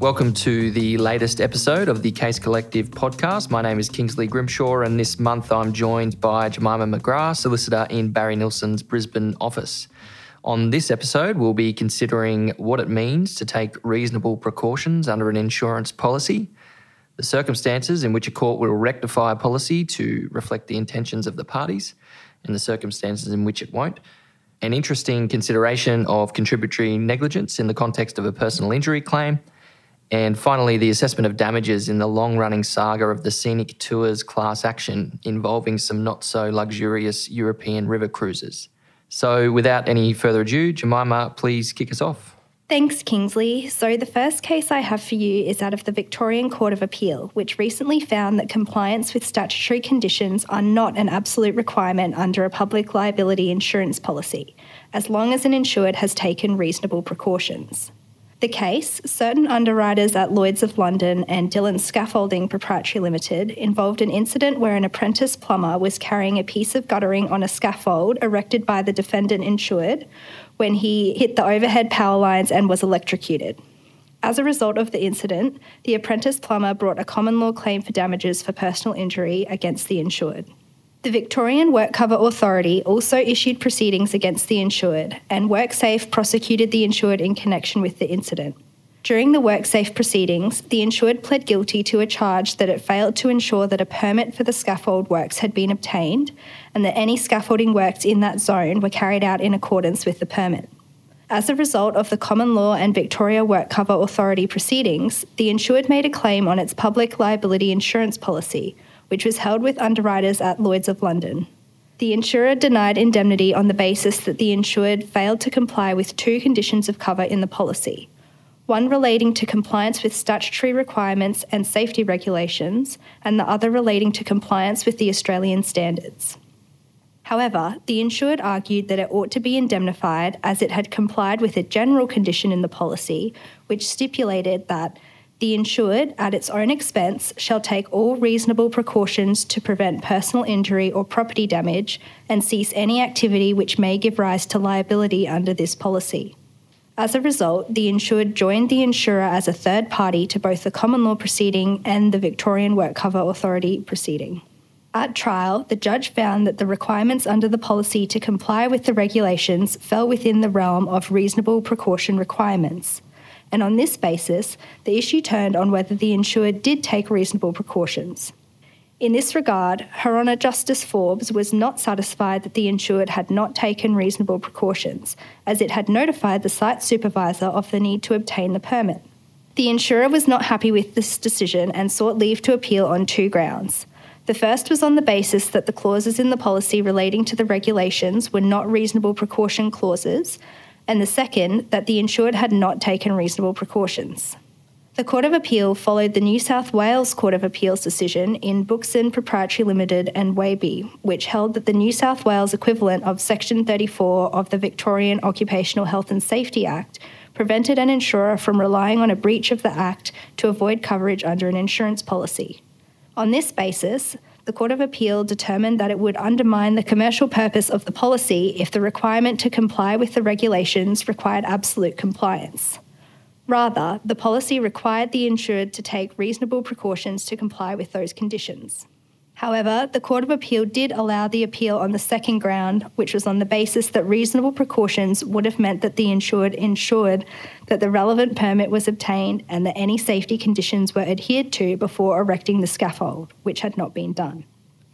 Welcome to the latest episode of the Case Collective podcast. My name is Kingsley Grimshaw, and this month I'm joined by Jemima McGrath, solicitor in Barry Nilsson's Brisbane office. On this episode, we'll be considering what it means to take reasonable precautions under an insurance policy, the circumstances in which a court will rectify a policy to reflect the intentions of the parties, and the circumstances in which it won't. An interesting consideration of contributory negligence in the context of a personal injury claim. And finally, the assessment of damages in the long running saga of the Scenic Tours class action involving some not so luxurious European river cruises. So, without any further ado, Jemima, please kick us off. Thanks, Kingsley. So, the first case I have for you is out of the Victorian Court of Appeal, which recently found that compliance with statutory conditions are not an absolute requirement under a public liability insurance policy, as long as an insured has taken reasonable precautions. The case, certain underwriters at Lloyds of London and Dillon Scaffolding Proprietary Limited involved an incident where an apprentice plumber was carrying a piece of guttering on a scaffold erected by the defendant insured when he hit the overhead power lines and was electrocuted. As a result of the incident, the apprentice plumber brought a common law claim for damages for personal injury against the insured. The Victorian Work Cover Authority also issued proceedings against the insured, and WorkSafe prosecuted the insured in connection with the incident. During the WorkSafe proceedings, the insured pled guilty to a charge that it failed to ensure that a permit for the scaffold works had been obtained and that any scaffolding works in that zone were carried out in accordance with the permit. As a result of the common law and Victoria Work Cover Authority proceedings, the insured made a claim on its public liability insurance policy, which was held with underwriters at Lloyds of London. The insurer denied indemnity on the basis that the insured failed to comply with two conditions of cover in the policy one relating to compliance with statutory requirements and safety regulations, and the other relating to compliance with the Australian standards. However, the insured argued that it ought to be indemnified as it had complied with a general condition in the policy, which stipulated that the insured, at its own expense, shall take all reasonable precautions to prevent personal injury or property damage and cease any activity which may give rise to liability under this policy. As a result, the insured joined the insurer as a third party to both the common law proceeding and the Victorian Work Cover Authority proceeding. At trial, the judge found that the requirements under the policy to comply with the regulations fell within the realm of reasonable precaution requirements and on this basis, the issue turned on whether the insured did take reasonable precautions. In this regard, Her Honour Justice Forbes was not satisfied that the insured had not taken reasonable precautions, as it had notified the site supervisor of the need to obtain the permit. The insurer was not happy with this decision and sought leave to appeal on two grounds. The first was on the basis that the clauses in the policy relating to the regulations were not reasonable precaution clauses, and the second, that the insured had not taken reasonable precautions. The Court of Appeal followed the New South Wales Court of Appeal's decision in Buxton Proprietary Limited and Waybe, which held that the New South Wales equivalent of Section 34 of the Victorian Occupational Health and Safety Act prevented an insurer from relying on a breach of the Act to avoid coverage under an insurance policy. On this basis, the Court of Appeal determined that it would undermine the commercial purpose of the policy if the requirement to comply with the regulations required absolute compliance. Rather, the policy required the insured to take reasonable precautions to comply with those conditions. However, the Court of Appeal did allow the appeal on the second ground, which was on the basis that reasonable precautions would have meant that the insured ensured that the relevant permit was obtained and that any safety conditions were adhered to before erecting the scaffold, which had not been done.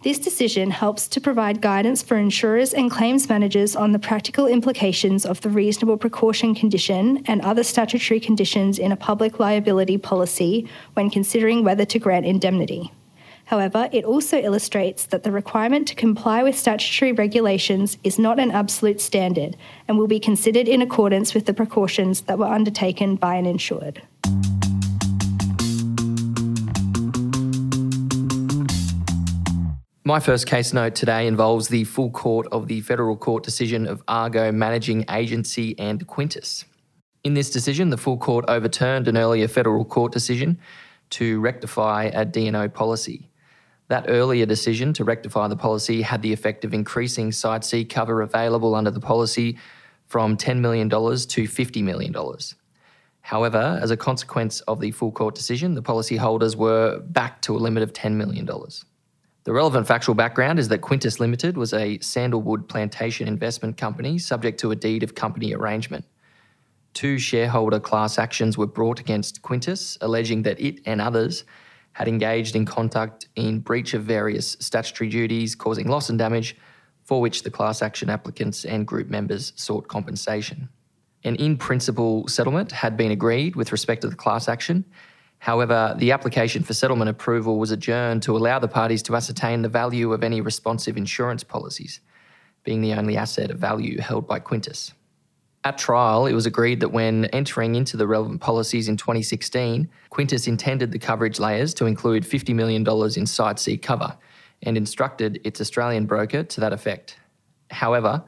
This decision helps to provide guidance for insurers and claims managers on the practical implications of the reasonable precaution condition and other statutory conditions in a public liability policy when considering whether to grant indemnity. However, it also illustrates that the requirement to comply with statutory regulations is not an absolute standard and will be considered in accordance with the precautions that were undertaken by an insured. My first case note today involves the full court of the federal court decision of Argo Managing Agency and Quintis. In this decision, the full court overturned an earlier federal court decision to rectify a D&O policy. That earlier decision to rectify the policy had the effect of increasing Side C cover available under the policy from $10 million to $50 million. However, as a consequence of the full court decision, the policyholders were back to a limit of $10 million. The relevant factual background is that Quintis Limited was a sandalwood plantation investment company subject to a deed of company arrangement. Two shareholder class actions were brought against Quintis, alleging that it and others had engaged in conduct in breach of various statutory duties causing loss and damage, for which the class action applicants and group members sought compensation. An in principle settlement had been agreed with respect to the class action. However, the application for settlement approval was adjourned to allow the parties to ascertain the value of any responsive insurance policies, being the only asset of value held by Quintis. At trial, it was agreed that when entering into the relevant policies in 2016, Quintis intended the coverage layers to include $50 million in Side C cover and instructed its Australian broker to that effect. However,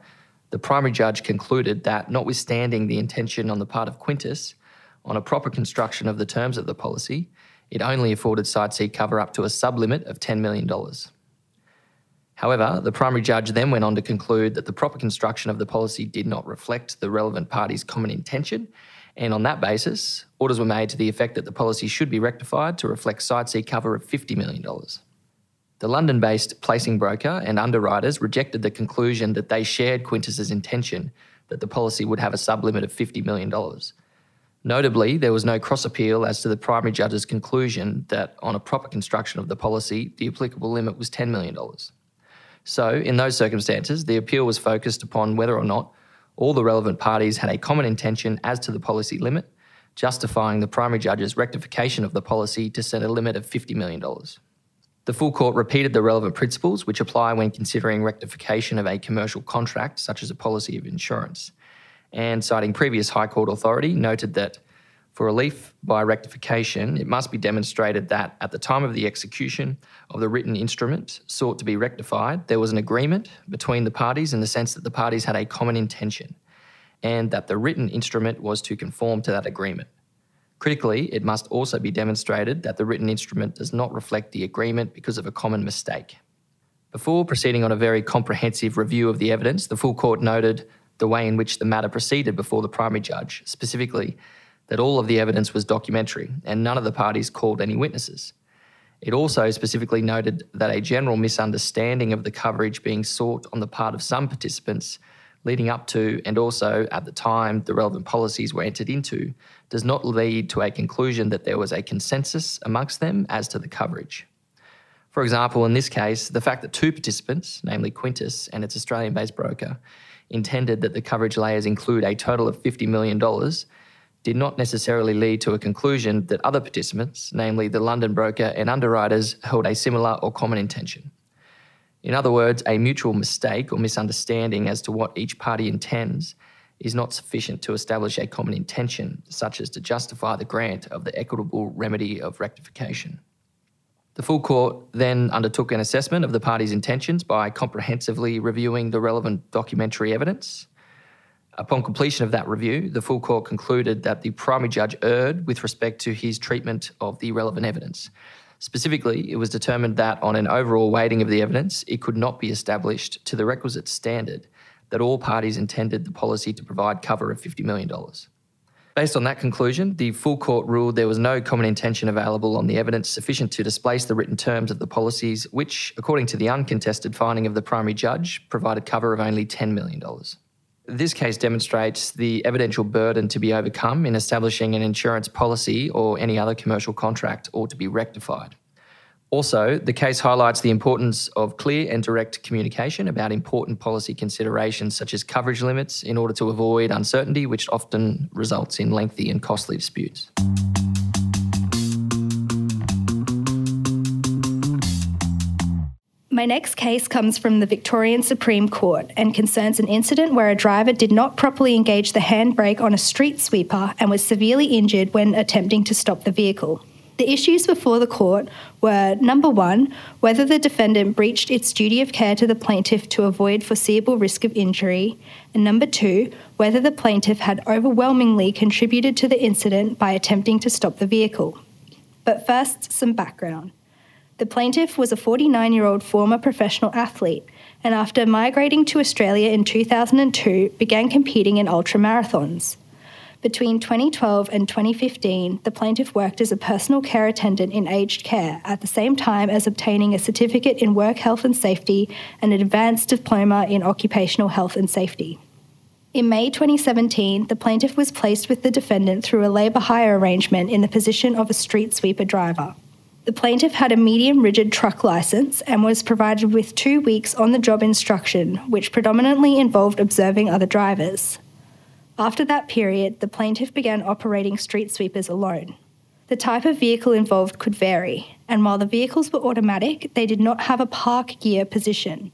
the primary judge concluded that, notwithstanding the intention on the part of Quintis on a proper construction of the terms of the policy, it only afforded Side C cover up to a sublimit of $10 million. However, the primary judge then went on to conclude that the proper construction of the policy did not reflect the relevant party's common intention, and on that basis, orders were made to the effect that the policy should be rectified to reflect Side C cover of $50 million. The London based placing broker and underwriters rejected the conclusion that they shared Quintis's intention that the policy would have a sublimit of $50 million. Notably, there was no cross appeal as to the primary judge's conclusion that on a proper construction of the policy, the applicable limit was $10 million. So, in those circumstances, the appeal was focused upon whether or not all the relevant parties had a common intention as to the policy limit, justifying the primary judge's rectification of the policy to set a limit of $50 million. The full court repeated the relevant principles which apply when considering rectification of a commercial contract, such as a policy of insurance, and citing previous High Court authority, noted that for relief by rectification, it must be demonstrated that at the time of the execution of the written instrument sought to be rectified, there was an agreement between the parties in the sense that the parties had a common intention, and that the written instrument was to conform to that agreement. Critically, it must also be demonstrated that the written instrument does not reflect the agreement because of a common mistake. Before proceeding on a very comprehensive review of the evidence, the full court noted the way in which the matter proceeded before the primary judge, specifically that all of the evidence was documentary and none of the parties called any witnesses. It also specifically noted that a general misunderstanding of the coverage being sought on the part of some participants leading up to and also at the time the relevant policies were entered into does not lead to a conclusion that there was a consensus amongst them as to the coverage. For example, in this case, the fact that two participants, namely Quintis and its Australian based broker, intended that the coverage layers include a total of $50 million did not necessarily lead to a conclusion that other participants, namely the London broker and underwriters, held a similar or common intention. In other words, a mutual mistake or misunderstanding as to what each party intends is not sufficient to establish a common intention, such as to justify the grant of the equitable remedy of rectification. The full court then undertook an assessment of the parties' intentions by comprehensively reviewing the relevant documentary evidence. Upon completion of that review, the full court concluded that the primary judge erred with respect to his treatment of the relevant evidence. Specifically, it was determined that on an overall weighting of the evidence, it could not be established to the requisite standard that all parties intended the policy to provide cover of $50 million. Based on that conclusion, the full court ruled there was no common intention available on the evidence sufficient to displace the written terms of the policies, which, according to the uncontested finding of the primary judge, provided cover of only $10 million. This case demonstrates the evidential burden to be overcome in establishing an insurance policy or any other commercial contract ought to be rectified. Also, the case highlights the importance of clear and direct communication about important policy considerations such as coverage limits in order to avoid uncertainty, which often results in lengthy and costly disputes. My next case comes from the Victorian Supreme Court and concerns an incident where a driver did not properly engage the handbrake on a street sweeper and was severely injured when attempting to stop the vehicle. The issues before the court were number one, whether the defendant breached its duty of care to the plaintiff to avoid foreseeable risk of injury, and number two, whether the plaintiff had overwhelmingly contributed to the incident by attempting to stop the vehicle. But first, some background. The plaintiff was a 49 year old former professional athlete, and after migrating to Australia in 2002, began competing in ultramarathons. Between 2012 and 2015, the plaintiff worked as a personal care attendant in aged care at the same time as obtaining a certificate in work health and safety and an advanced diploma in occupational health and safety. In May 2017, the plaintiff was placed with the defendant through a labour hire arrangement in the position of a street sweeper driver. The plaintiff had a medium rigid truck licence and was provided with two weeks on the job instruction, which predominantly involved observing other drivers. After that period, the plaintiff began operating street sweepers alone. The type of vehicle involved could vary, and while the vehicles were automatic, they did not have a park gear position.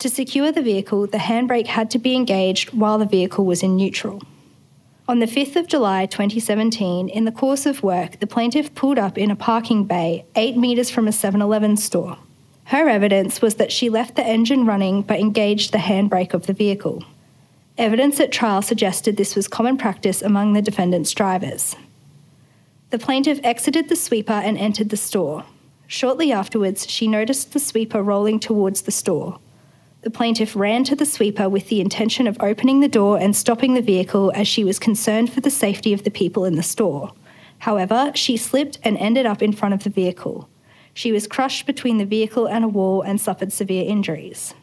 To secure the vehicle, the handbrake had to be engaged while the vehicle was in neutral. On the 5th of July 2017, in the course of work, the plaintiff pulled up in a parking bay 8 metres from a 7 Eleven store. Her evidence was that she left the engine running but engaged the handbrake of the vehicle. Evidence at trial suggested this was common practice among the defendant's drivers. The plaintiff exited the sweeper and entered the store. Shortly afterwards, she noticed the sweeper rolling towards the store. The plaintiff ran to the sweeper with the intention of opening the door and stopping the vehicle as she was concerned for the safety of the people in the store. However, she slipped and ended up in front of the vehicle. She was crushed between the vehicle and a wall and suffered severe injuries.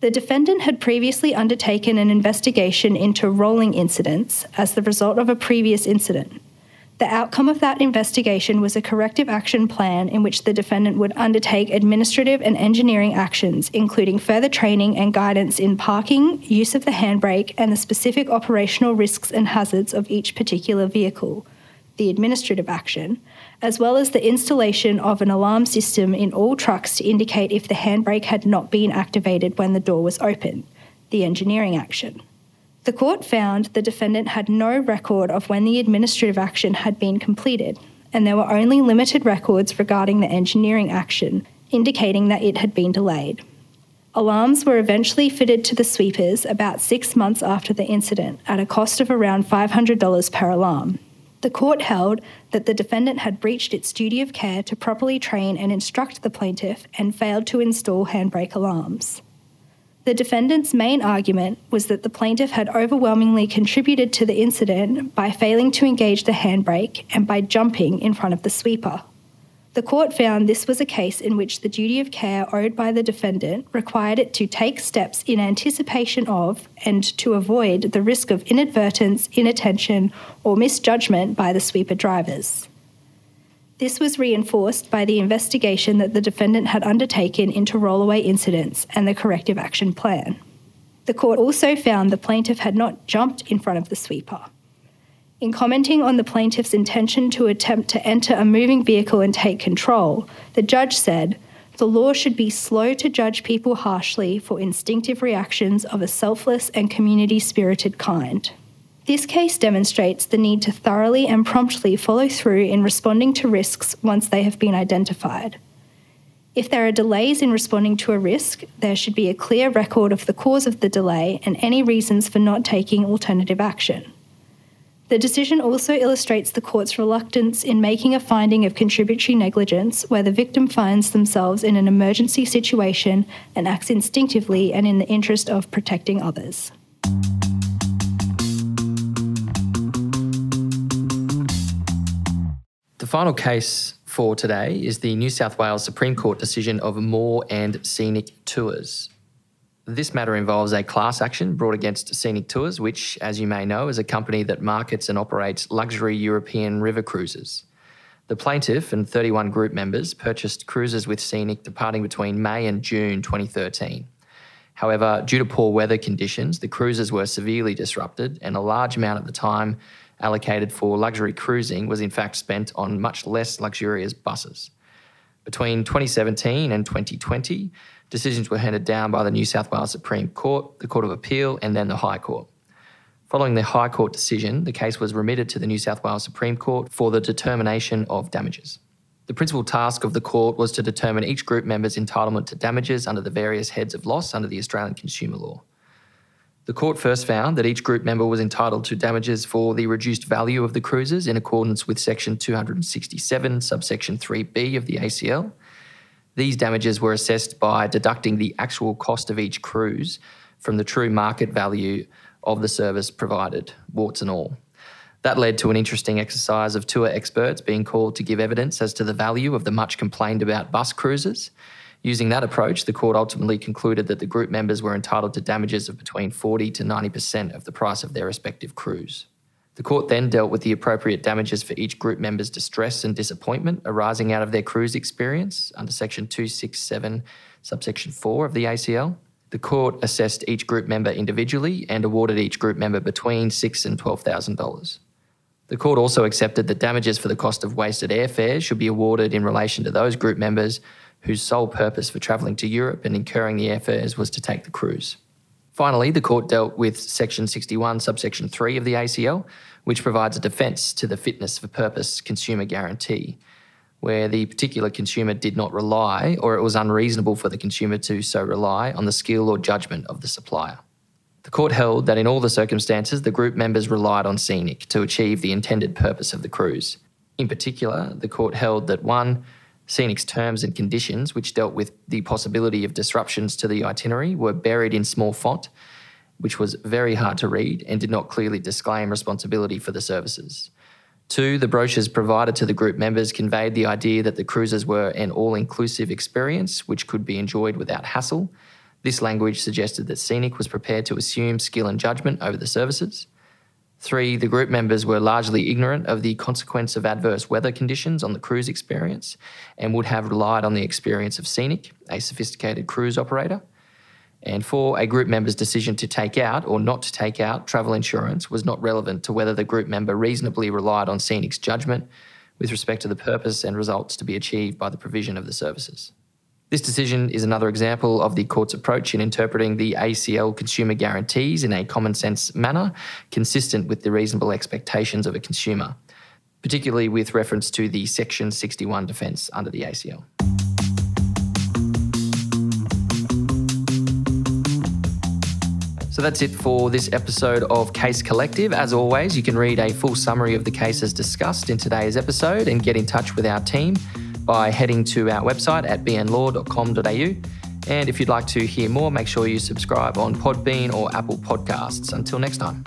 The defendant had previously undertaken an investigation into rolling incidents as the result of a previous incident. The outcome of that investigation was a corrective action plan in which the defendant would undertake administrative and engineering actions, including further training and guidance in parking, use of the handbrake, and the specific operational risks and hazards of each particular vehicle, the administrative action, as well as the installation of an alarm system in all trucks to indicate if the handbrake had not been activated when the door was open, the engineering action. The court found the defendant had no record of when the administrative action had been completed, and there were only limited records regarding the engineering action, indicating that it had been delayed. Alarms were eventually fitted to the sweepers about six months after the incident at a cost of around $500 per alarm. The court held that the defendant had breached its duty of care to properly train and instruct the plaintiff and failed to install handbrake alarms. The defendant's main argument was that the plaintiff had overwhelmingly contributed to the incident by failing to engage the handbrake and by jumping in front of the sweeper. The court found this was a case in which the duty of care owed by the defendant required it to take steps in anticipation of and to avoid the risk of inadvertence, inattention, or misjudgment by the sweeper drivers. This was reinforced by the investigation that the defendant had undertaken into rollaway incidents and the corrective action plan. The court also found the plaintiff had not jumped in front of the sweeper. In commenting on the plaintiff's intention to attempt to enter a moving vehicle and take control, the judge said, the law should be slow to judge people harshly for instinctive reactions of a selfless and community spirited kind. This case demonstrates the need to thoroughly and promptly follow through in responding to risks once they have been identified. If there are delays in responding to a risk, there should be a clear record of the cause of the delay and any reasons for not taking alternative action. The decision also illustrates the court's reluctance in making a finding of contributory negligence where the victim finds themselves in an emergency situation and acts instinctively and in the interest of protecting others. The final case for today is the New South Wales Supreme Court decision of Moore and Scenic Tours. This matter involves a class action brought against Scenic Tours, which, as you may know, is a company that markets and operates luxury European river cruises. The plaintiff and 31 group members purchased cruises with Scenic departing between May and June 2013. However, due to poor weather conditions, the cruises were severely disrupted, and a large amount of the time allocated for luxury cruising was in fact spent on much less luxurious buses. Between 2017 and 2020, Decisions were handed down by the New South Wales Supreme Court, the Court of Appeal, and then the High Court. Following the High Court decision, the case was remitted to the New South Wales Supreme Court for the determination of damages. The principal task of the court was to determine each group member's entitlement to damages under the various heads of loss under the Australian consumer law. The court first found that each group member was entitled to damages for the reduced value of the cruises in accordance with section 267, subsection 3b of the ACL, these damages were assessed by deducting the actual cost of each cruise from the true market value of the service provided, warts and all. That led to an interesting exercise of tour experts being called to give evidence as to the value of the much complained about bus cruises. Using that approach, the court ultimately concluded that the group members were entitled to damages of between 40 to 90% of the price of their respective cruise. The court then dealt with the appropriate damages for each group member's distress and disappointment arising out of their cruise experience under section 267, subsection 4 of the ACL. The court assessed each group member individually and awarded each group member between 6 and $12,000. The court also accepted that damages for the cost of wasted airfares should be awarded in relation to those group members whose sole purpose for travelling to Europe and incurring the airfares was to take the cruise. Finally, the court dealt with Section 61, subsection 3 of the ACL, which provides a defence to the fitness for purpose consumer guarantee, where the particular consumer did not rely or it was unreasonable for the consumer to so rely on the skill or judgment of the supplier. The court held that in all the circumstances, the group members relied on Scenic to achieve the intended purpose of the cruise. In particular, the court held that one, Scenic's terms and conditions, which dealt with the possibility of disruptions to the itinerary, were buried in small font, which was very hard to read and did not clearly disclaim responsibility for the services. Two, the brochures provided to the group members conveyed the idea that the cruises were an all inclusive experience which could be enjoyed without hassle this language suggested that Scenic was prepared to assume skill and judgment over the services. Three, the group members were largely ignorant of the consequence of adverse weather conditions on the cruise experience and would have relied on the experience of Scenic, a sophisticated cruise operator. And four, a group member's decision to take out or not to take out travel insurance was not relevant to whether the group member reasonably relied on Scenic's judgment with respect to the purpose and results to be achieved by the provision of the services. This decision is another example of the court's approach in interpreting the ACL consumer guarantees in a common sense manner, consistent with the reasonable expectations of a consumer, particularly with reference to the Section 61 defence under the ACL. So that's it for this episode of Case Collective. As always, you can read a full summary of the cases discussed in today's episode and get in touch with our team by heading to our website at bnlaw.com.au. And if you'd like to hear more, make sure you subscribe on Podbean or Apple Podcasts. Until next time.